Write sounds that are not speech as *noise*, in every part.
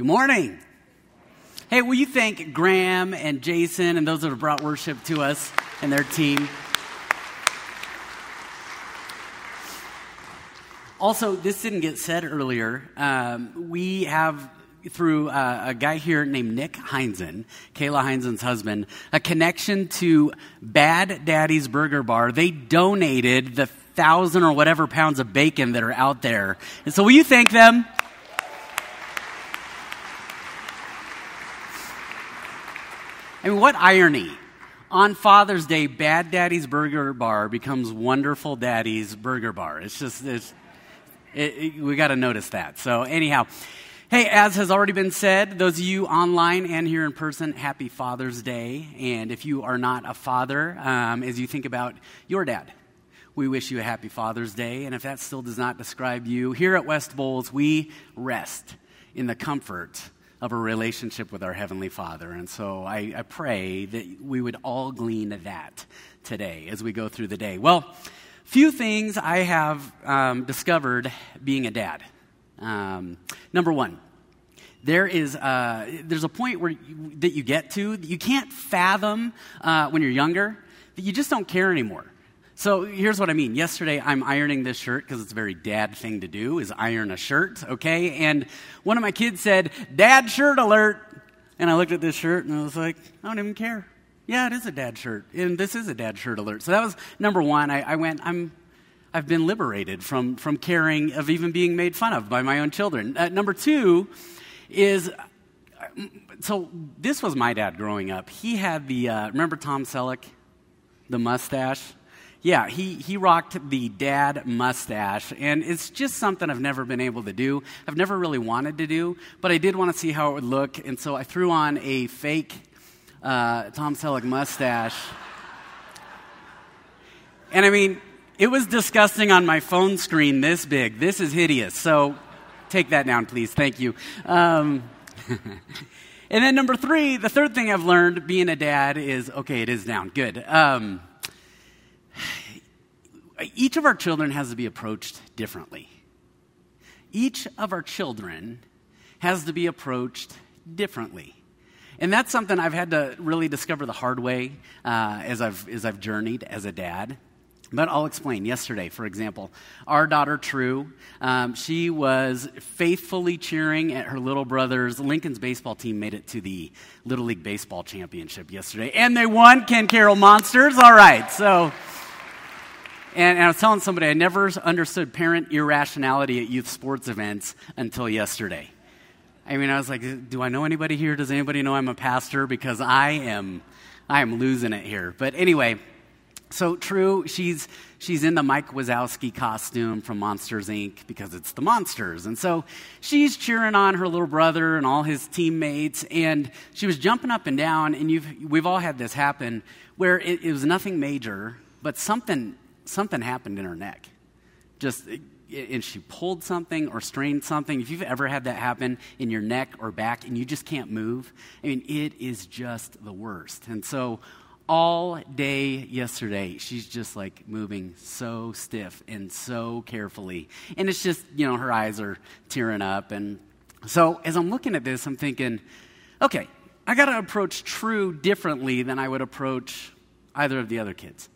Good morning. Hey, will you thank Graham and Jason and those that have brought worship to us and their team? Also, this didn't get said earlier. Um, we have, through uh, a guy here named Nick Heinzen, Kayla Heinzen's husband, a connection to Bad Daddy's Burger Bar. They donated the thousand or whatever pounds of bacon that are out there. And so, will you thank them? I mean, what irony. On Father's Day, Bad Daddy's Burger Bar becomes Wonderful Daddy's Burger Bar. It's just, it's, it, it, we got to notice that. So, anyhow, hey, as has already been said, those of you online and here in person, happy Father's Day. And if you are not a father, um, as you think about your dad, we wish you a happy Father's Day. And if that still does not describe you, here at West Bowles, we rest in the comfort of a relationship with our Heavenly Father. And so I, I pray that we would all glean that today as we go through the day. Well, few things I have um, discovered being a dad. Um, number one, there is uh, there's a point where you, that you get to that you can't fathom uh, when you're younger that you just don't care anymore. So here's what I mean. Yesterday, I'm ironing this shirt because it's a very dad thing to do, is iron a shirt, okay? And one of my kids said, Dad shirt alert. And I looked at this shirt and I was like, I don't even care. Yeah, it is a dad shirt. And this is a dad shirt alert. So that was number one. I, I went, I'm, I've been liberated from, from caring of even being made fun of by my own children. Uh, number two is, so this was my dad growing up. He had the, uh, remember Tom Selleck? The mustache? Yeah, he, he rocked the dad mustache, and it's just something I've never been able to do. I've never really wanted to do, but I did want to see how it would look, and so I threw on a fake uh, Tom Selleck mustache. And I mean, it was disgusting on my phone screen this big. This is hideous. So take that down, please. Thank you. Um, *laughs* and then number three, the third thing I've learned being a dad is okay, it is down. Good. Um, each of our children has to be approached differently. Each of our children has to be approached differently. And that's something I've had to really discover the hard way uh, as, I've, as I've journeyed as a dad. But I'll explain. Yesterday, for example, our daughter True, um, she was faithfully cheering at her little brother's Lincoln's baseball team made it to the Little League Baseball Championship yesterday, and they won Ken Caryl Monsters. All right, so and, and, I was telling somebody I never understood parent irrationality at youth sports events until yesterday. I mean, I was like, do I know anybody here? Does anybody know I'm a pastor? Because I am, I am losing it here. But anyway, so true, she's, she's in the Mike Wazowski costume from Monsters Inc. because it's the monsters. And so she's cheering on her little brother and all his teammates. And she was jumping up and down. And you've, we've all had this happen where it, it was nothing major, but something something happened in her neck. Just, eh, and she pulled something or strained something. If you've ever had that happen in your neck or back and you just can't move, I mean, it is just the worst. And so, all day yesterday, she's just like moving so stiff and so carefully. And it's just, you know, her eyes are tearing up. And so, as I'm looking at this, I'm thinking, okay, I got to approach True differently than I would approach either of the other kids.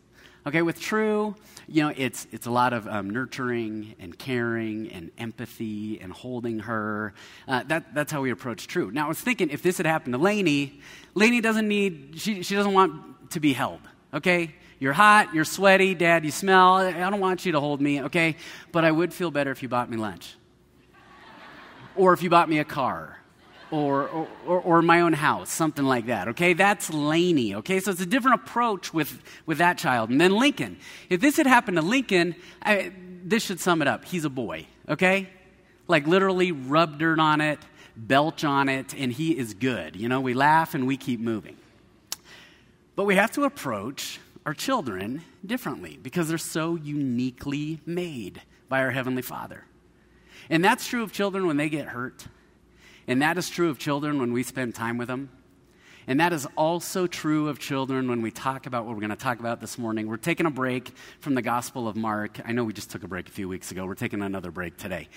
Okay, with True, you know, it's, it's a lot of um, nurturing and caring and empathy and holding her. Uh, that, that's how we approach True. Now, I was thinking if this had happened to Lainey, Lainey doesn't need, she, she doesn't want to be held, okay? You're hot, you're sweaty, dad, you smell. I don't want you to hold me, okay? But I would feel better if you bought me lunch. or if you bought me a car or, or, or, my own house, something like that, okay? That's Laney, okay? So it's a different approach with, with that child. And then Lincoln. If this had happened to Lincoln, I, this should sum it up. He's a boy, okay? Like literally rub dirt on it, belch on it, and he is good. You know, we laugh and we keep moving. But we have to approach our children differently because they're so uniquely made by our Heavenly Father. And that's true of children when they get hurt and that is true of children when we spend time with them. And that is also true of children when we talk about what we're going to talk about this morning. We're taking a break from the Gospel of Mark. I know we just took a break a few weeks ago. We're taking another break today.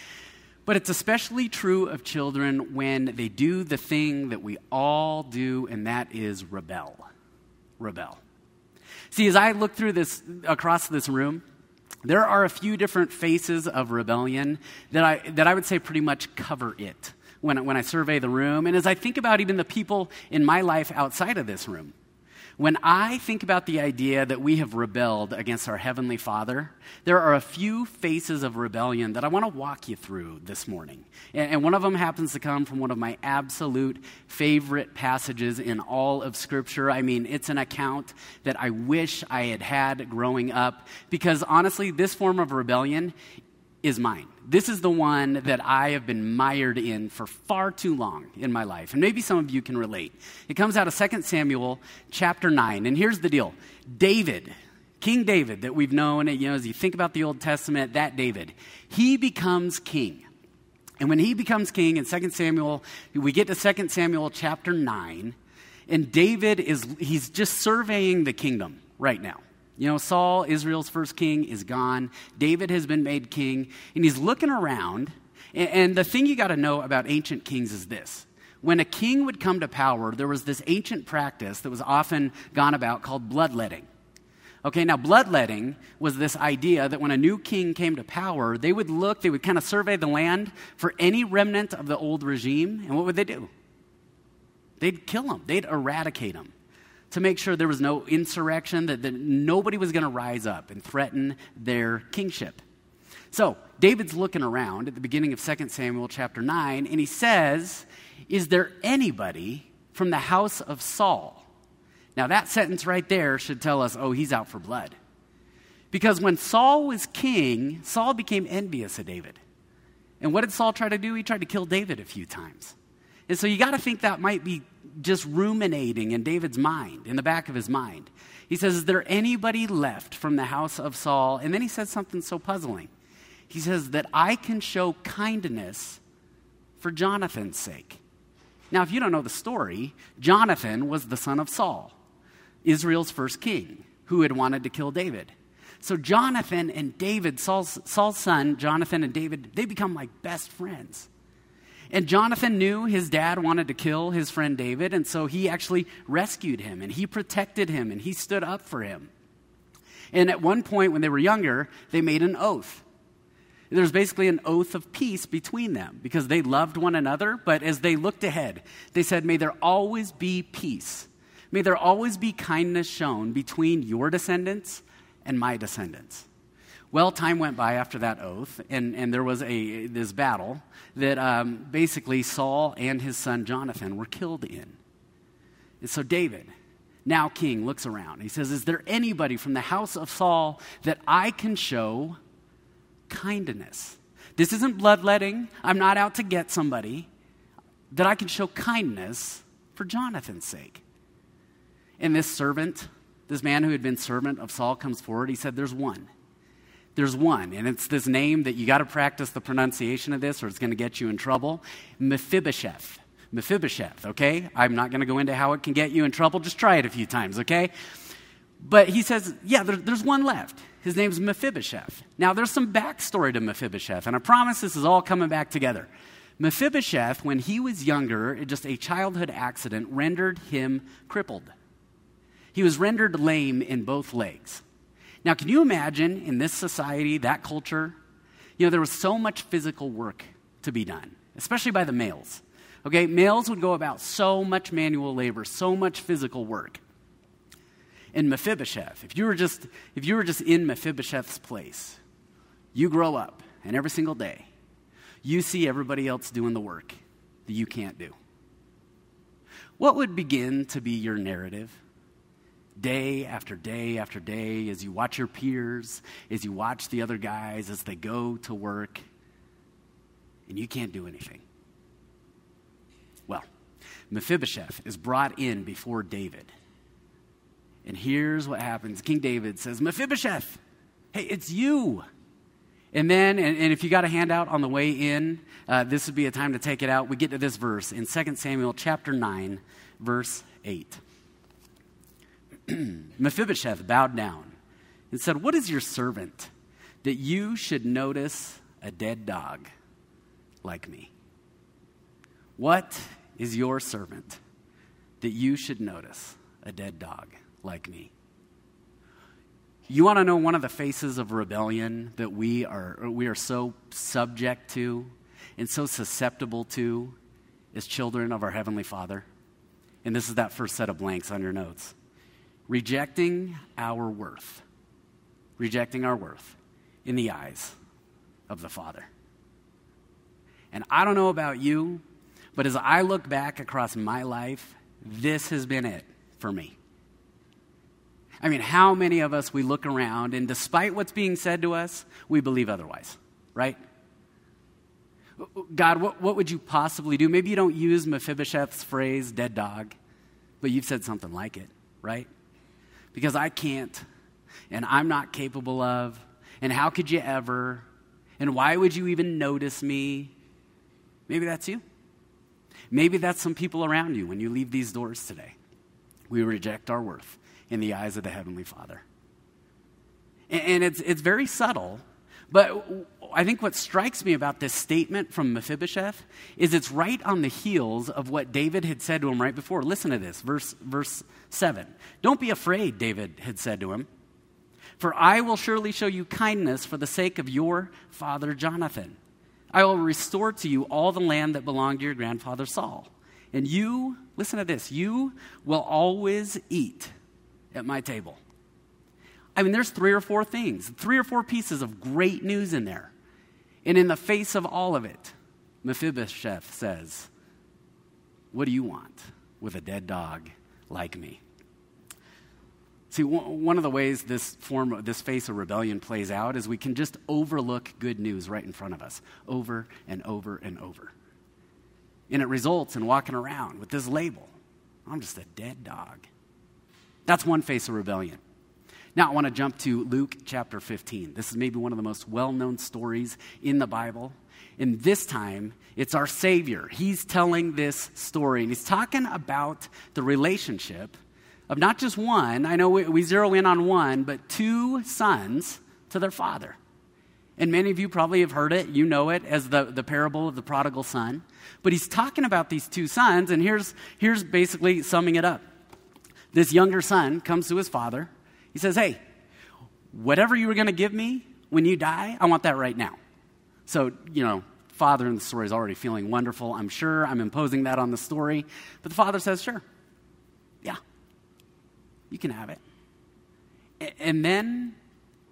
But it's especially true of children when they do the thing that we all do, and that is rebel. Rebel. See, as I look through this across this room, there are a few different faces of rebellion that I, that I would say pretty much cover it when, when I survey the room. And as I think about even the people in my life outside of this room, when I think about the idea that we have rebelled against our Heavenly Father, there are a few faces of rebellion that I want to walk you through this morning. And one of them happens to come from one of my absolute favorite passages in all of Scripture. I mean, it's an account that I wish I had had growing up because honestly, this form of rebellion is mine. This is the one that I have been mired in for far too long in my life. And maybe some of you can relate. It comes out of 2 Samuel chapter 9. And here's the deal David, King David, that we've known, you know, as you think about the Old Testament, that David, he becomes king. And when he becomes king in 2 Samuel, we get to 2 Samuel chapter 9, and David is, he's just surveying the kingdom right now. You know, Saul, Israel's first king, is gone. David has been made king, and he's looking around. And, the thing you got to know about ancient kings is this when a king would come to power, there was this ancient practice that was often gone about called bloodletting. Okay, now bloodletting was this idea that when a new king came to power, they would look, they would kind of survey the land for any remnant of the old regime, and what would they do? They'd kill them, they'd eradicate them to make sure there was no insurrection, that, that nobody was going to rise up and threaten their kingship. So, David's looking around at the beginning of 2 Samuel chapter 9, and he says, Is there anybody from the house of Saul? Now, that sentence right there should tell us, oh, he's out for blood. Because when Saul was king, Saul became envious of David. And what did Saul try to do? He tried to kill David a few times. And so you got to think that might be just ruminating in David's mind, in the back of his mind. He says, Is there anybody left from the house of Saul? And then he says something so puzzling. He says, That I can show kindness for Jonathan's sake. Now, if you don't know the story, Jonathan was the son of Saul, Israel's first king, who had wanted to kill David. So, Jonathan and David, Saul's, Saul's son, Jonathan and David, they become like best friends. And Jonathan knew his dad wanted to kill his friend David, and so he actually rescued him and he protected him and he stood up for him. And at one point, when they were younger, they made an oath. There was basically an oath of peace between them because they loved one another, but as they looked ahead, they said, May there always be peace. May there always be kindness shown between your descendants and my descendants. Well, time went by after that oath, and, and there was a, this battle that um, basically Saul and his son Jonathan were killed in. And so David, now king, looks around. He says, Is there anybody from the house of Saul that I can show kindness? This isn't bloodletting. I'm not out to get somebody. That I can show kindness for Jonathan's sake. And this servant, this man who had been servant of Saul, comes forward. He said, There's one there's one, and it's this name that you got to practice the pronunciation of this or it's going to get you in trouble Mephibosheth. Mephibosheth, okay? I'm not going to go into how it can get you in trouble. Just try it a few times, okay? But he says, yeah, there, there's one left. His name's Mephibosheth. Now, there's some backstory to Mephibosheth, and I promise this is all coming back together. Mephibosheth, when he was younger, just a childhood accident rendered him crippled. He was rendered lame in both legs. Now, can you imagine in this society, that culture? You know, there was so much physical work to be done, especially by the males. Okay, males would go about so much manual labor, so much physical work. In Mephibosheth, if you were just if you were just in Mephibosheth's place, you grow up, and every single day, you see everybody else doing the work that you can't do. What would begin to be your narrative? Day after day after day as you watch your peers, as you watch the other guys as they go to work, and you can't do anything. Well, Mephibosheth is brought in before David. And here's what happens King David says, Mephibosheth, hey, it's you. And then, and, and if you got a handout on the way in, uh, this would be a time to take it out. We get to this verse in 2 Samuel chapter 9, verse 8. *clears throat* Mephibosheth bowed down and said, What is your servant that you should notice a dead dog like me? What is your servant that you should notice a dead dog like me? You want to know one of the faces of rebellion that we are, we are so subject to and so susceptible to as children of our Heavenly Father? And this is that first set of blanks on your notes. Rejecting our worth. Rejecting our worth in the eyes of the Father. And I don't know about you, but as I look back across my life, this has been it for me. I mean, how many of us we look around and despite what's being said to us, we believe otherwise, right? God, what, what would you possibly do? Maybe you don't use Mephibosheth's phrase, dead dog, but you've said something like it, right? Because I can't, and I'm not capable of, and how could you ever, and why would you even notice me? Maybe that's you. Maybe that's some people around you when you leave these doors today. We reject our worth in the eyes of the Heavenly Father. And it's, it's very subtle, but I think what strikes me about this statement from Mephibosheth is it's right on the heels of what David had said to him right before. Listen to this, verse, verse 7. Don't be afraid, David had said to him, for I will surely show you kindness for the sake of your father Jonathan. I will restore to you all the land that belonged to your grandfather Saul. And you, listen to this, you will always eat at my table. I mean, there's three or four things, three or four pieces of great news in there. And in the face of all of it, Mephibosheth says, What do you want with a dead dog like me? See, one of the ways this form, this face of rebellion plays out is we can just overlook good news right in front of us over and over and over. And it results in walking around with this label I'm just a dead dog. That's one face of rebellion. Now, I want to jump to Luke chapter 15. This is maybe one of the most well known stories in the Bible. And this time, it's our Savior. He's telling this story, and he's talking about the relationship of not just one, I know we, we zero in on one, but two sons to their father. And many of you probably have heard it. You know it as the, the parable of the prodigal son. But he's talking about these two sons, and here's, here's basically summing it up. This younger son comes to his father. He says, Hey, whatever you were going to give me when you die, I want that right now. So, you know, father in the story is already feeling wonderful. I'm sure I'm imposing that on the story. But the father says, Sure. Yeah, you can have it. And then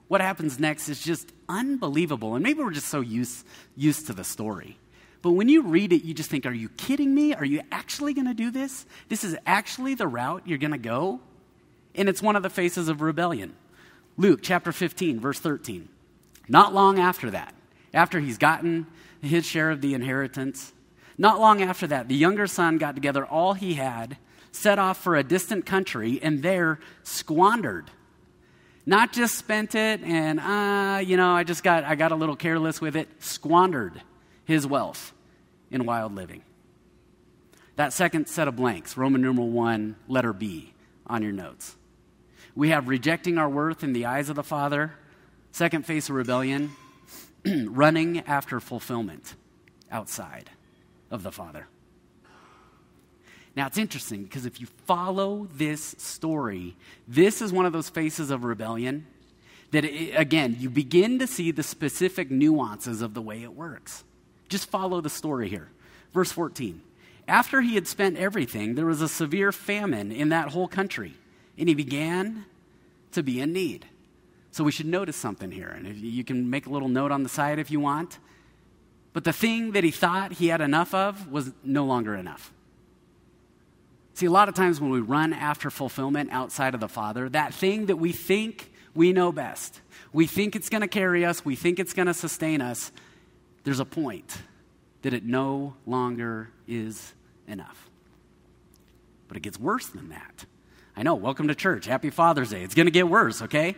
what happens next is just unbelievable. And maybe we're just so used, used to the story. But when you read it, you just think, are you kidding me? Are you actually going to do this? This is actually the route you're going to go? And it's one of the faces of rebellion. Luke chapter 15, verse 13. Not long after that, after he's gotten his share of the inheritance, not long after that, the younger son got together all he had, set off for a distant country, and there squandered. Not just spent it and, uh, you know, I just got, I got a little careless with it, squandered his wealth in wild living. That second set of blanks, Roman numeral 1, letter B, on your notes. We have rejecting our worth in the eyes of the Father, second face of rebellion, *clears throat* running after fulfillment outside of the Father. Now, it's interesting because if you follow this story, this is one of those faces of rebellion that, it, again, you begin to see the specific nuances of the way it works. Just follow the story here. Verse 14. After he had spent everything, there was a severe famine in that whole country, and he began to be in need. So we should notice something here, and you can make a little note on the side if you want. But the thing that he thought he had enough of was no longer enough. See, a lot of times when we run after fulfillment outside of the Father, that thing that we think we know best, we think it's going to carry us, we think it's going to sustain us, there's a point that it no longer is enough. But it gets worse than that. I know, welcome to church. Happy Father's Day. It's going to get worse, okay?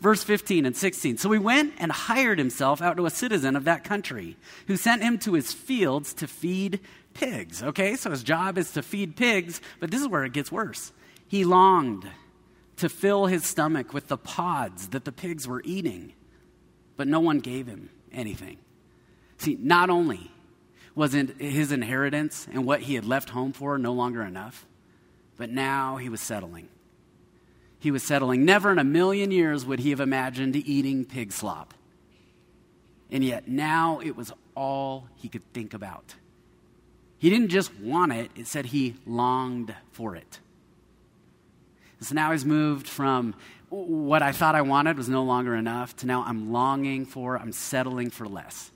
Verse 15 and 16. So he went and hired himself out to a citizen of that country who sent him to his fields to feed pigs. Okay, so his job is to feed pigs, but this is where it gets worse. He longed to fill his stomach with the pods that the pigs were eating, but no one gave him anything. See, not only Wasn't his inheritance and what he had left home for no longer enough? But now he was settling. He was settling. Never in a million years would he have imagined eating pig slop. And yet now it was all he could think about. He didn't just want it, it said he longed for it. So now he's moved from what I thought I wanted was no longer enough to now I'm longing for, I'm settling for less.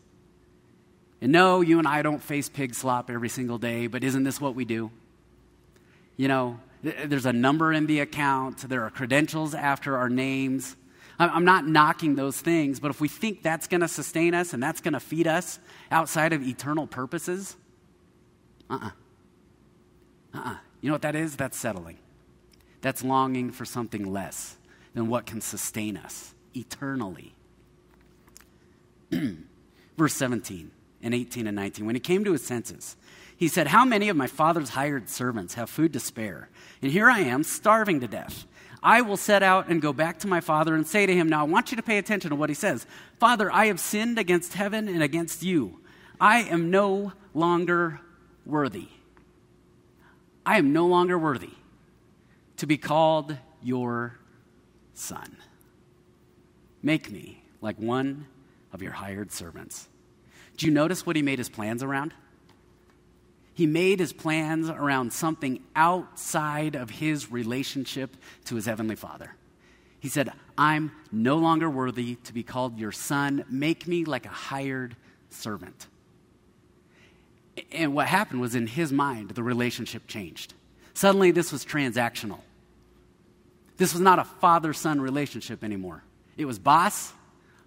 And no, you and I don't face pig slop every single day, but isn't this what we do? You know, there's a number in the account, there are credentials after our names. I'm not knocking those things, but if we think that's going to sustain us and that's going to feed us outside of eternal purposes, uh uh-uh. uh. Uh-uh. You know what that is? That's settling. That's longing for something less than what can sustain us eternally. *clears throat* Verse 17 and 18 and 19. When he came to his senses, he said, How many of my father's hired servants have food to spare? And here I am, starving to death. I will set out and go back to my father and say to him, Now I want you to pay attention to what he says. Father, I have sinned against heaven and against you. I am no longer worthy. I am no longer worthy to be called your son. Make me like one of your hired servants. Do you notice what he made his plans around? He made his plans around something outside of his relationship to his heavenly father. He said, I'm no longer worthy to be called your son. Make me like a hired servant. And what happened was in his mind, the relationship changed. Suddenly, this was transactional. This was not a father son relationship anymore. It was boss,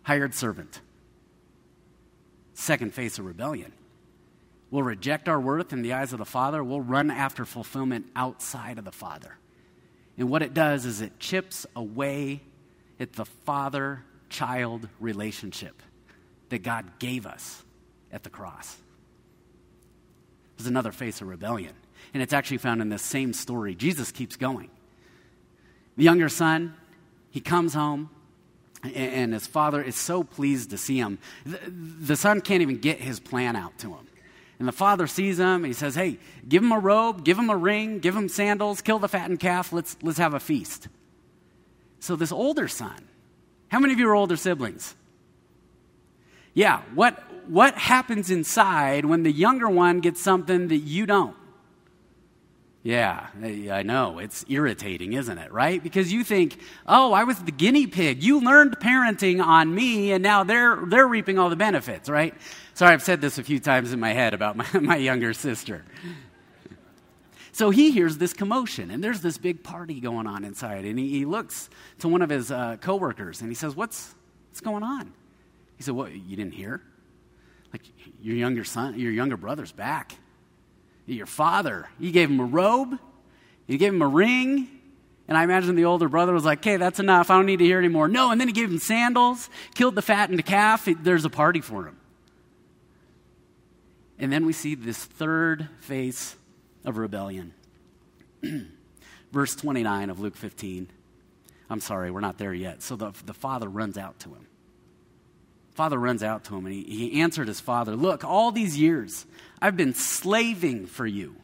hired servant second phase of rebellion. We'll reject our worth in the eyes of the Father. We'll run after fulfillment outside of the Father. And what it does is it chips away at the father child relationship that God gave us at the cross. There's another face of rebellion. And it's actually found in this same story. Jesus keeps going. The younger son, he comes home and his father is so pleased to see him. The son can't even get his plan out to him. And the father sees him he says, Hey, give him a robe, give him a ring, give him sandals, kill the fattened calf, let's, let's have a feast. So, this older son, how many of you are older siblings? Yeah, what, what happens inside when the younger one gets something that you don't? Yeah, I know. It's irritating, isn't it? Right? Because you think, oh, I was the guinea pig. You learned parenting on me, and now they're, they're reaping all the benefits, right? Sorry, I've said this a few times in my head about *laughs* my, my younger sister. So he hears this commotion, and there's this big party going on inside. And he, he looks to one of his uh, coworkers, and he says, what's, what's going on? He said, What, you didn't hear? Like, your younger son, your younger brother's back your father. You gave him a robe, you gave him a ring, and I imagine the older brother was like, okay, that's enough. I don't need to hear anymore. No, and then he gave him sandals, killed the fattened calf. There's a party for him. And then we see this third phase of rebellion. *clears throat* Verse 29 of Luke 15. I'm sorry, we're not there yet. So the, the father runs out to him. Father runs out to him and he, he answered his father, Look, all these years I've been slaving for you.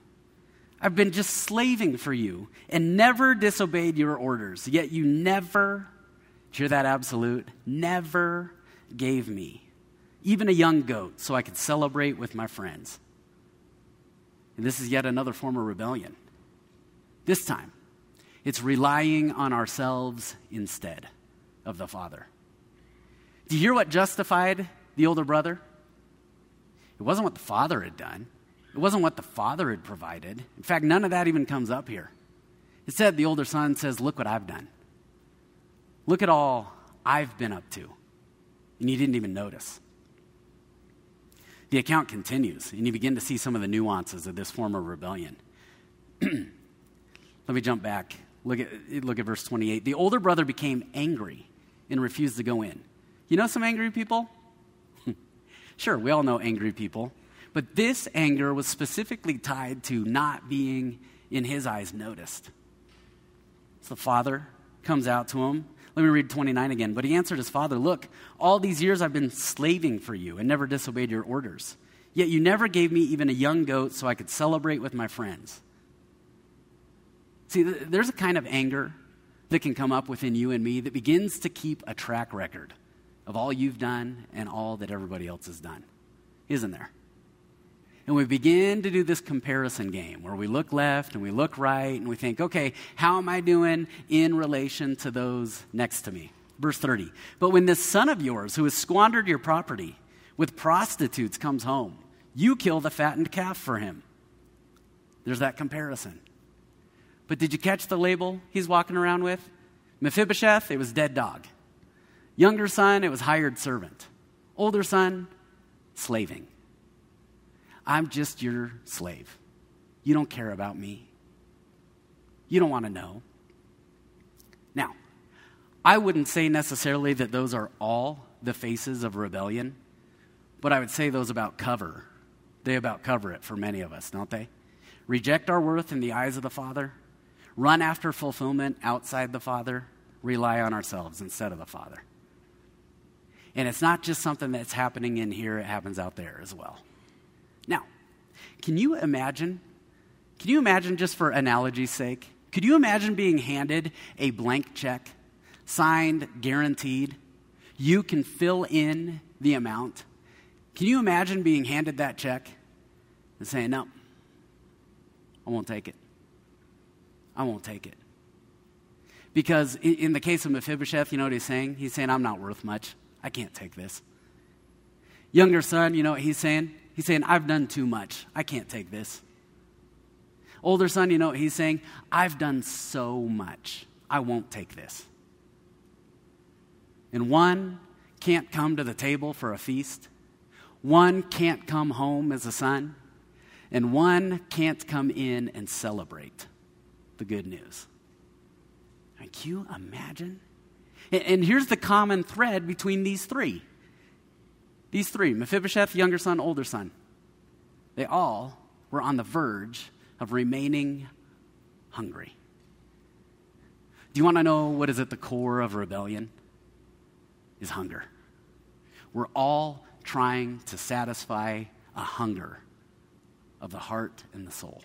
I've been just slaving for you and never disobeyed your orders. Yet you never, hear that absolute? Never gave me even a young goat so I could celebrate with my friends. And this is yet another form of rebellion. This time, it's relying on ourselves instead of the Father. Do you hear what justified the older brother? It wasn't what the father had done, it wasn't what the father had provided. In fact, none of that even comes up here. Instead, the older son says, Look what I've done. Look at all I've been up to. And you didn't even notice. The account continues, and you begin to see some of the nuances of this form of rebellion. *clears throat* Let me jump back. Look at, look at verse 28. The older brother became angry and refused to go in. You know some angry people? *laughs* Sure, we all know angry people. But this anger was specifically tied to not being, in his eyes, noticed. So the father comes out to him. Let me read 29 again. But he answered his father, Look, all these years I've been slaving for you and never disobeyed your orders. Yet you never gave me even a young goat so I could celebrate with my friends. See, there's a kind of anger that can come up within you and me that begins to keep a track record of all you've done and all that everybody else has done, isn't there? And we begin to do this comparison game where we look left and we look right and we think, okay, how am I doing in relation to those next to me? Verse 30. But when this son of yours who has squandered your property with prostitutes comes home, you kill the fattened calf for him. There's that comparison. But did you catch the label he's walking around with? Mephibosheth, it was dead dog. Younger son, it was hired servant. Older son, slaving. I'm just your slave. You don't care about me. You don't want to know. Now, I wouldn't say necessarily that those are all the faces of rebellion, but I would say those about cover. They about cover it for many of us, don't they? Reject our worth in the eyes of the Father, run after fulfillment outside the Father, rely on ourselves instead of the Father. And it's not just something that's happening in here, it happens out there as well. Now, can you imagine? Can you imagine, just for analogy's sake, could you imagine being handed a blank check, signed, guaranteed? You can fill in the amount. Can you imagine being handed that check and saying, No, I won't take it? I won't take it. Because in, the case of Mephibosheth, you know what he's saying? He's saying, I'm not worth much. I can't take this. Younger son, you know what he's saying? He's saying, I've done too much. I can't take this. Older son, you know what he's saying? I've done so much. I won't take this. And one can't come to the table for a feast. One can't come home as a son. And one can't come in and celebrate the good news. can you imagine? And here's the common thread between these three these three Mephibosheth, younger son, older son they all were on the verge of remaining hungry. Do you want to know what is at the core of rebellion? Is hunger. We're all trying to satisfy a hunger of the heart and the soul.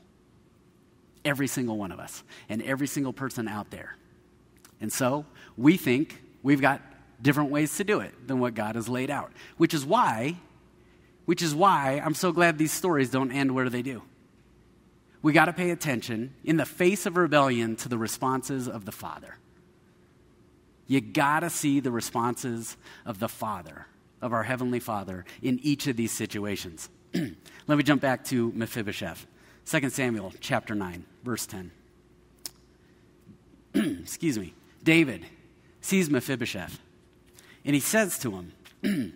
Every single one of us, and every single person out there. And so we think we've got different ways to do it than what God has laid out, which is why, which is why I'm so glad these stories don't end where they do. We got to pay attention in the face of rebellion to the responses of the Father. You got to see the responses of the Father, of our Heavenly Father, in each of these situations. *clears throat* Let me jump back to Mephibosheth. 2 Samuel chapter 9, verse 10. *clears throat* Excuse me. David sees Mephibosheth and he says to him, *clears throat*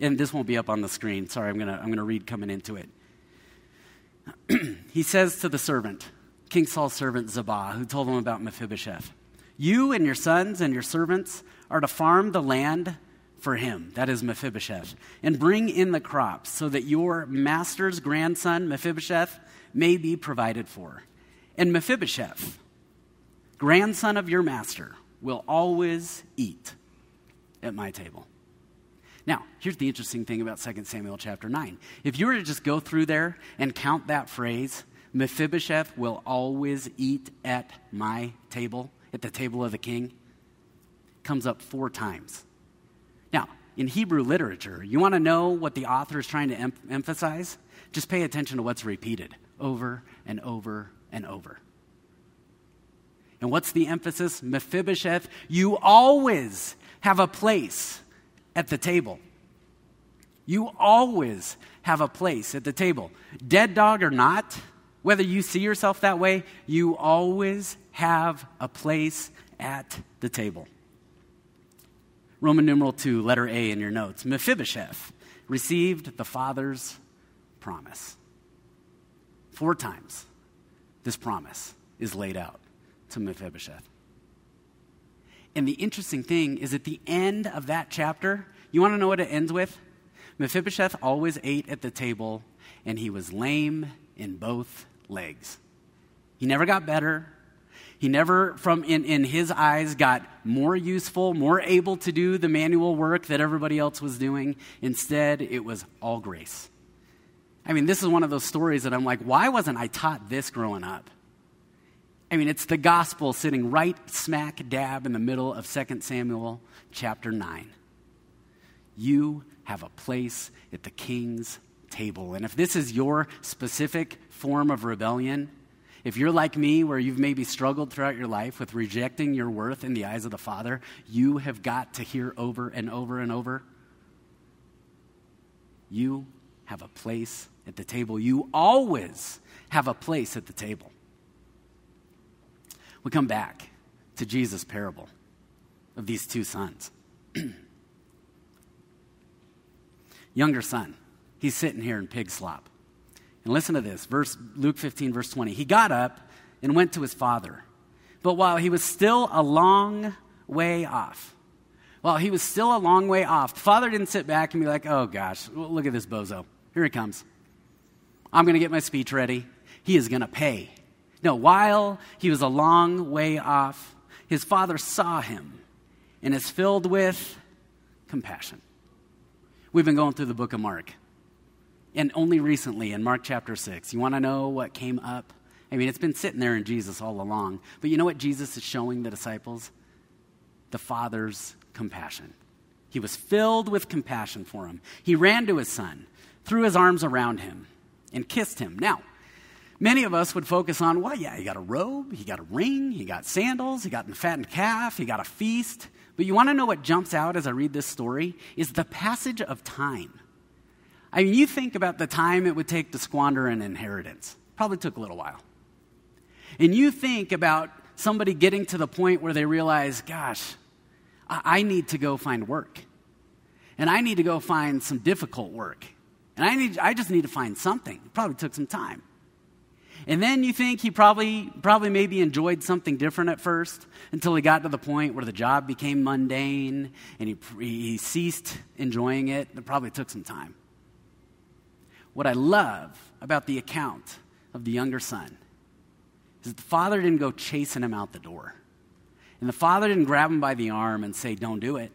and this won't be up on the screen. Sorry, I'm going to I'm going to read coming into it. *clears throat* he says to the servant, King Saul's servant Ziba, who told him about Mephibosheth, You and your sons and your servants are to farm the land for him, that is Mephibosheth, and bring in the crops so that your master's grandson, Mephibosheth, may be provided for. And Mephibosheth, grandson of your master, will always eat at my table. Now, here's the interesting thing about 2 Samuel chapter 9. If you were to just go through there and count that phrase, Mephibosheth will always eat at my table, at the table of the king, comes up four times. Now, in Hebrew literature, you want to know what the author is trying to em- emphasize? Just pay attention to what's repeated over and over and over. And what's the emphasis? Mephibosheth, you always have a place at the table. You always have a place at the table. Dead dog or not, whether you see yourself that way, you always have a place at the table. Roman numeral 2, letter A in your notes. Mephibosheth received the father's promise. Four times this promise is laid out to Mephibosheth. And the interesting thing is at the end of that chapter, you want to know what it ends with? Mephibosheth always ate at the table, and he was lame in both legs. He never got better. He never, from in, in his eyes, got more useful, more able to do the manual work that everybody else was doing. Instead, it was all grace. I mean, this is one of those stories that I'm like, why wasn't I taught this growing up? I mean, it's the gospel sitting right smack dab in the middle of 2 Samuel chapter 9. You have a place at the king's table. And if this is your specific form of rebellion, if you're like me, where you've maybe struggled throughout your life with rejecting your worth in the eyes of the Father, you have got to hear over and over and over you have a place at the table. You always have a place at the table. We come back to Jesus' parable of these two sons. *clears throat* Younger son, he's sitting here in pig slop. And listen to this, verse Luke 15 verse 20. He got up and went to his father. But while he was still a long way off, while he was still a long way off, the father didn't sit back and be like, "Oh gosh, look at this bozo. Here he comes. I'm going to get my speech ready. He is going to pay." No, while he was a long way off, his father saw him and is filled with compassion. We've been going through the book of Mark. And only recently in Mark chapter 6, you want to know what came up? I mean, it's been sitting there in Jesus all along. But you know what Jesus is showing the disciples? The Father's compassion. He was filled with compassion for him. He ran to his son, threw his arms around him, and kissed him. Now, many of us would focus on, well, yeah, he got a robe, he got a ring, he got sandals, he got a fattened calf, he got a feast. But you want to know what jumps out as I read this story? Is the passage of time. I mean, you think about the time it would take to squander an inheritance. Probably took a little while. And you think about somebody getting to the point where they realize, gosh, I need to go find work. And I need to go find some difficult work. And I, need, I just need to find something. It probably took some time. And then you think he probably, probably maybe enjoyed something different at first until he got to the point where the job became mundane and he, he ceased enjoying it. It probably took some time. What I love about the account of the younger son is that the father didn't go chasing him out the door. And the father didn't grab him by the arm and say, Don't do it.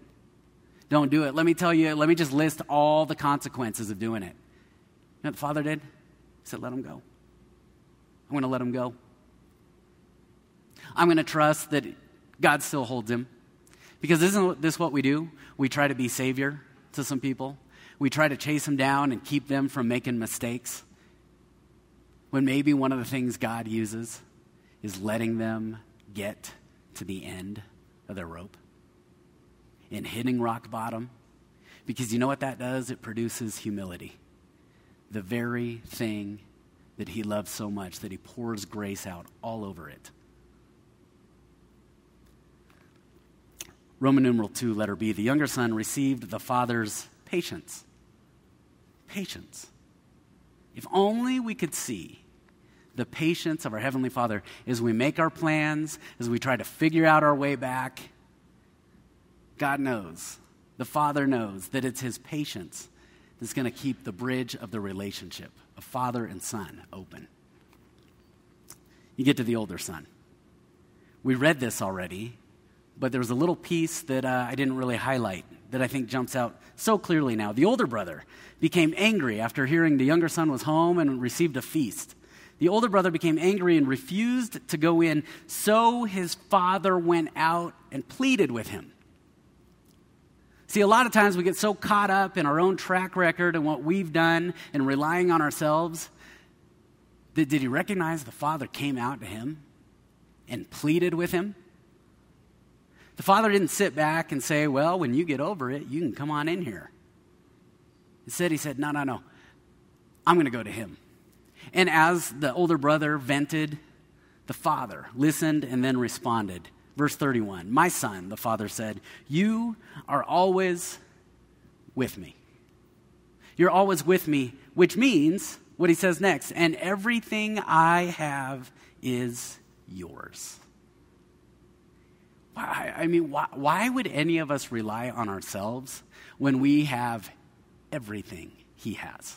Don't do it. Let me tell you, let me just list all the consequences of doing it. You know what the father did? He said, Let him go. I'm going to let him go. I'm going to trust that God still holds him. Because isn't this what we do? We try to be savior to some people. We try to chase them down and keep them from making mistakes. When maybe one of the things God uses is letting them get to the end of their rope and hitting rock bottom. Because you know what that does? It produces humility. The very thing that he loves so much that he pours grace out all over it. Roman numeral 2, letter B. The younger son received the father's patience. Patience. If only we could see the patience of our Heavenly Father as we make our plans, as we try to figure out our way back. God knows, the Father knows that it's His patience that's going to keep the bridge of the relationship of father and son open. You get to the older son. We read this already, but there was a little piece that uh, I didn't really highlight that I think jumps out so clearly now. The older brother became angry after hearing the younger son was home and received a feast. The older brother became angry and refused to go in, so his father went out and pleaded with him. See, a lot of times we get so caught up in our own track record and what we've done and relying on ourselves. That, did he recognize the father came out to him and pleaded with him? The father didn't sit back and say, Well, when you get over it, you can come on in here. Instead, he said, No, no, no. I'm going to go to him. And as the older brother vented, the father listened and then responded. Verse 31 My son, the father said, You are always with me. You're always with me, which means what he says next, and everything I have is yours. Why, I mean, why, why would any of us rely on ourselves when we have everything he has?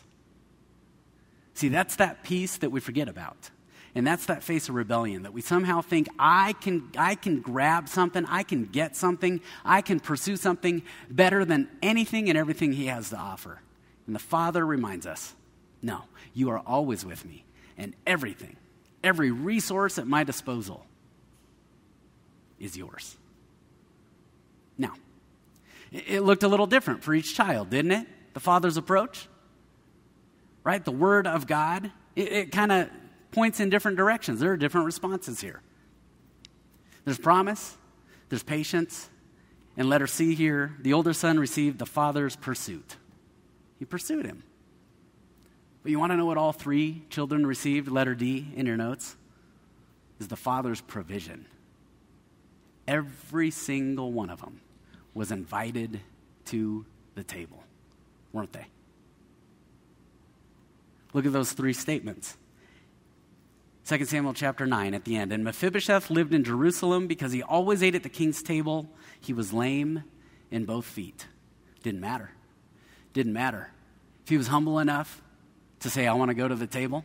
See, that's that piece that we forget about. And that's that face of rebellion that we somehow think I can, I can grab something, I can get something, I can pursue something better than anything and everything he has to offer. And the Father reminds us No, you are always with me, and everything, every resource at my disposal is yours. Now, it looked a little different for each child, didn't it? The father's approach, right? The word of God, it, it kind of points in different directions. There are different responses here. There's promise, there's patience, and letter C here the older son received the father's pursuit. He pursued him. But you want to know what all three children received, letter D in your notes? Is the father's provision. Every single one of them was invited to the table, weren't they? Look at those three statements. 2 Samuel chapter 9 at the end. And Mephibosheth lived in Jerusalem because he always ate at the king's table. He was lame in both feet. Didn't matter. Didn't matter. If he was humble enough to say, I want to go to the table,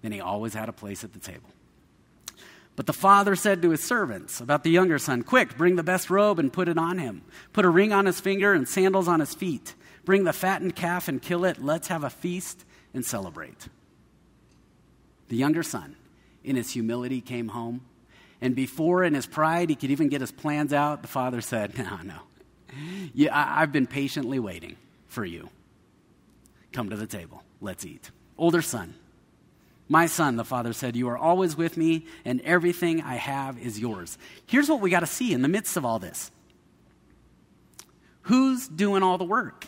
then he always had a place at the table. But the father said to his servants about the younger son, Quick, bring the best robe and put it on him. Put a ring on his finger and sandals on his feet. Bring the fattened calf and kill it. Let's have a feast and celebrate. The younger son, in his humility, came home. And before, in his pride, he could even get his plans out, the father said, *laughs* No, no. Yeah, I, I've been patiently waiting for you. Come to the table. Let's eat. Older son, my son, the father said, You are always with me, and everything I have is yours. Here's what we got to see in the midst of all this who's doing all the work?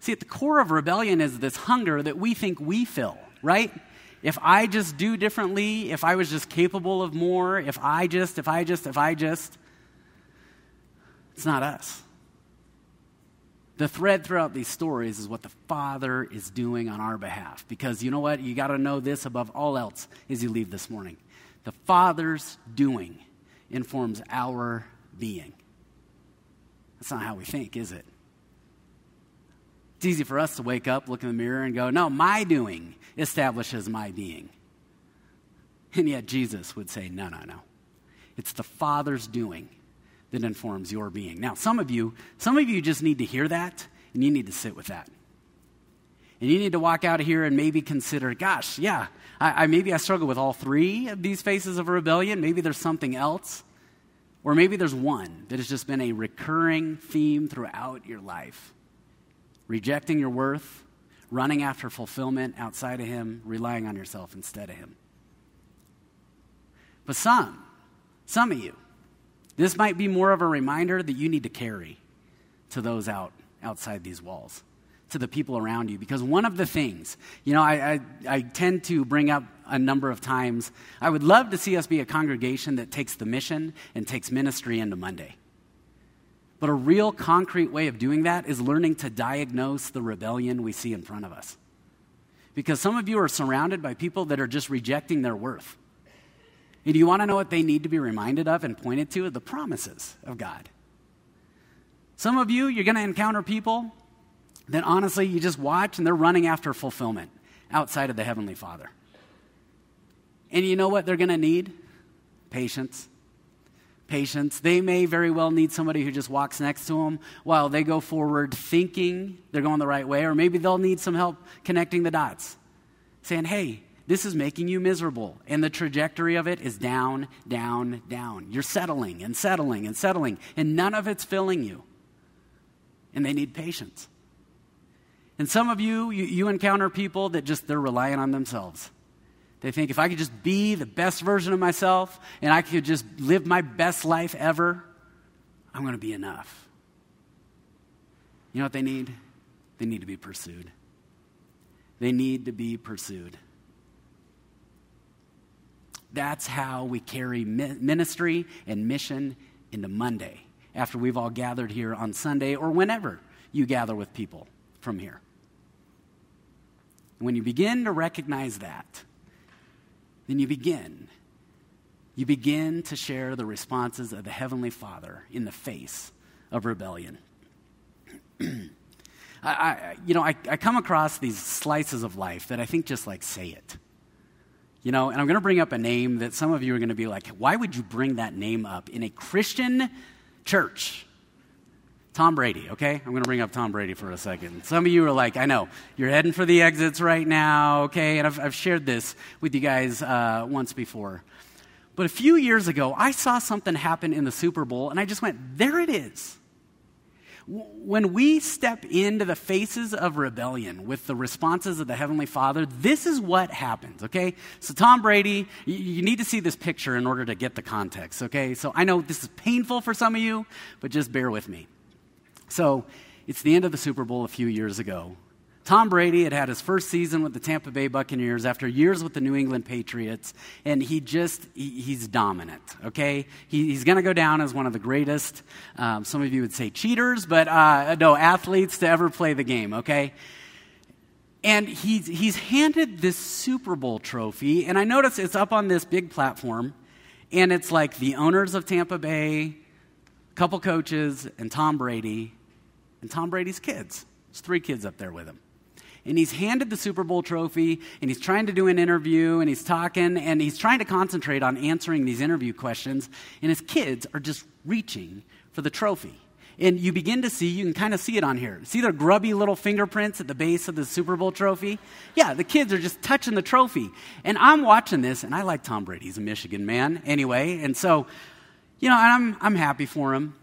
See, at the core of rebellion is this hunger that we think we fill right? If I just do differently, if I was just capable of more, if I just, if I just, if I just, it's not us. The thread throughout these stories is what the Father is doing on our behalf. Because you know what? You got to know this above all else as you leave this morning. The Father's doing informs our being. That's not how we think, is it? It's easy for us to wake up, look in the mirror, and go, No, my doing establishes my being. And yet Jesus would say, No, no, no. It's the Father's doing that informs your being. Now, some of you, some of you just need to hear that, and you need to sit with that. And you need to walk out of here and maybe consider, gosh, yeah, I, I, maybe I struggle with all three of these phases of rebellion. Maybe there's something else. Or maybe there's one that has just been a recurring theme throughout your life rejecting your worth, running after fulfillment outside of Him, relying on yourself instead of Him. But some, some of you, this might be more of a reminder that you need to carry to those out outside these walls, to the people around you. Because one of the things, you know, I, I, I tend to bring up a number of times, I would love to see us be a congregation that takes the mission and takes ministry into Monday. But a real concrete way of doing that is learning to diagnose the rebellion we see in front of us. Because some of you are surrounded by people that are just rejecting their worth. And you want to know what they need to be reminded of and pointed to? The promises of God. Some of you, you're going to encounter people that honestly you just watch and they're running after fulfillment outside of the Heavenly Father. And you know what they're going to need? Patience patience. They may very well need somebody who just walks next to them while they go forward thinking they're going the right way, or maybe they'll need some help connecting the dots, saying, hey, this is making you miserable. And the trajectory of it is down, down, down. You're settling and settling and settling, and none of it's filling you. And they need patience. And some of you, you, you encounter people that just, they're relying on themselves. They think if I could just be the best version of myself and I could just live my best life ever, I'm going to be enough. You know what they need? They need to be pursued. They need to be pursued. That's how we carry ministry and mission into Monday after we've all gathered here on Sunday or whenever you gather with people from here. When you begin to recognize that, then you begin. You begin to share the responses of the Heavenly Father in the face of rebellion. *clears throat* I, I, you know, I, I come across these slices of life that I think just like say it. You know, and I'm going to bring up a name that some of you are going to be like, why would you bring that name up in a Christian church? Tom Brady, okay? I'm going to bring up Tom Brady for a second. Some of you are like, I know, you're heading for the exits right now, okay? And I've, I've shared this with you guys uh, once before. But a few years ago, I saw something happen in the Super Bowl, and I just went, there it is. When we step into the faces of rebellion with the responses of the Heavenly Father, this is what happens, okay? So, Tom Brady, you need to see this picture in order to get the context, okay? So, I know this is painful for some of you, but just bear with me. So it's the end of the Super Bowl a few years ago. Tom Brady had had his first season with the Tampa Bay Buccaneers after years with the New England Patriots, and he just, he, he's dominant, okay? He, he's going to go down as one of the greatest, um, some of you would say cheaters, but uh, no, athletes to ever play the game, okay? And he's, he's handed this Super Bowl trophy, and I notice it's up on this big platform, and it's like the owners of Tampa Bay, couple coaches, and Tom Brady and Tom Brady's kids. There's three kids up there with him. And he's handed the Super Bowl trophy, and he's trying to do an interview, and he's talking, and he's trying to concentrate on answering these interview questions, and his kids are just reaching for the trophy. And you begin to see, you can kind of see it on here. See their grubby little fingerprints at the base of the Super Bowl trophy? Yeah, the kids are just touching the trophy. And I'm watching this, and I like Tom Brady. He's a Michigan man anyway. And so, you know, I'm, I'm happy for him,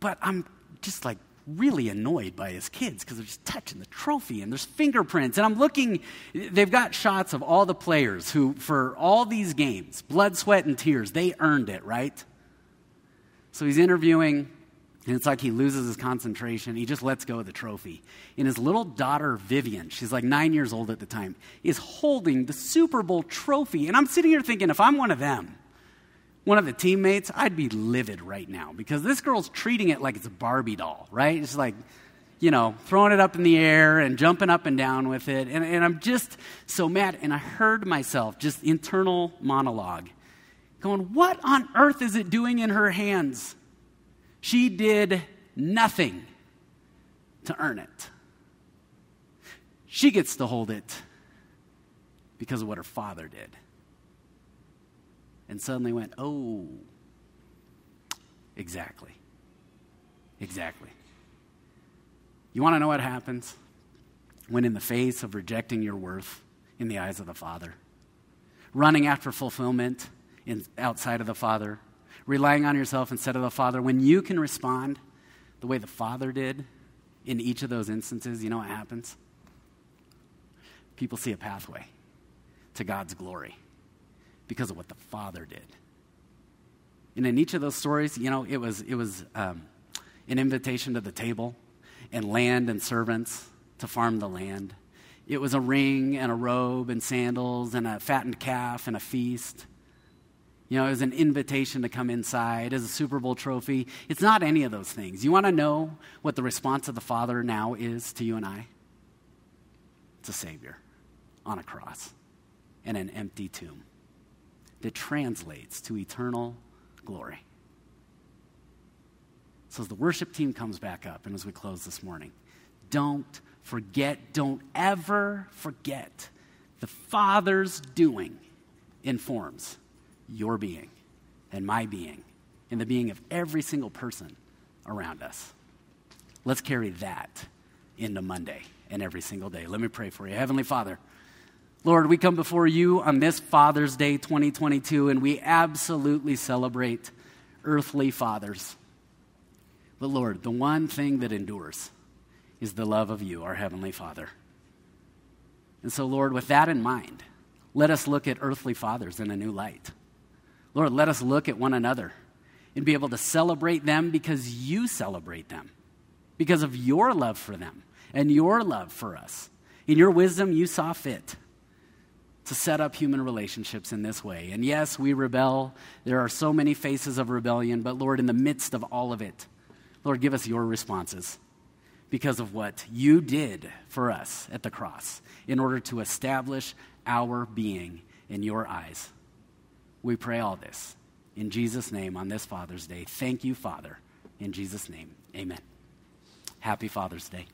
but I'm just like really annoyed by his kids because they're just touching the trophy and there's fingerprints. And I'm looking, they've got shots of all the players who, for all these games, blood, sweat, and tears, they earned it, right? So he's interviewing, and it's like he loses his concentration. He just lets go of the trophy. And his little daughter, Vivian, she's like nine years old at the time, is holding the Super Bowl trophy. And I'm sitting here thinking, if I'm one of them, one of the teammates, I'd be livid right now because this girl's treating it like it's a Barbie doll, right? It's like, you know, throwing it up in the air and jumping up and down with it. And, and I'm just so mad. And I heard myself, just internal monologue, going, What on earth is it doing in her hands? She did nothing to earn it. She gets to hold it because of what her father did and suddenly went, oh, exactly. Exactly. You want to know what happens when, in the face of rejecting your worth in the eyes of the Father, running after fulfillment in, outside of the Father, relying on yourself instead of the Father, when you can respond the way the Father did in each of those instances, you know what happens? People see a pathway to God's glory because of what the Father did. And in each of those stories, you know, it was, it was um, an invitation to the table and land and servants to farm the land. It was a ring and a robe and sandals and a fattened calf and a feast. You know, it was an invitation to come inside as a Super Bowl trophy. It's not any of those things. You want to know what the response of the Father now is to you and I? It's a Savior on a cross and an empty tomb that translates to eternal glory. So, as the worship team comes back up, and as we close this morning, don't forget, don't ever forget the Father's doing informs your being and my being and the being of every single person around us. Let's carry that into Monday and every single day. Let me pray for you. Heavenly Father, Lord, we come before you on this Father's Day 2022, and we absolutely celebrate earthly fathers. But Lord, the one thing that endures is the love of you, our Heavenly Father. And so, Lord, with that in mind, let us look at earthly fathers in a new light. Lord, let us look at one another and be able to celebrate them because you celebrate them, because of your love for them and your love for us. In your wisdom, you saw fit to set up human relationships in this way. And yes, we rebel. There are so many faces of rebellion, but Lord, in the midst of all of it, Lord, give us your responses because of what you did for us at the cross in order to establish our being in your eyes. We pray all this in Jesus' name on this Father's Day. Thank you, Father. In Jesus' name, amen. Happy Father's Day.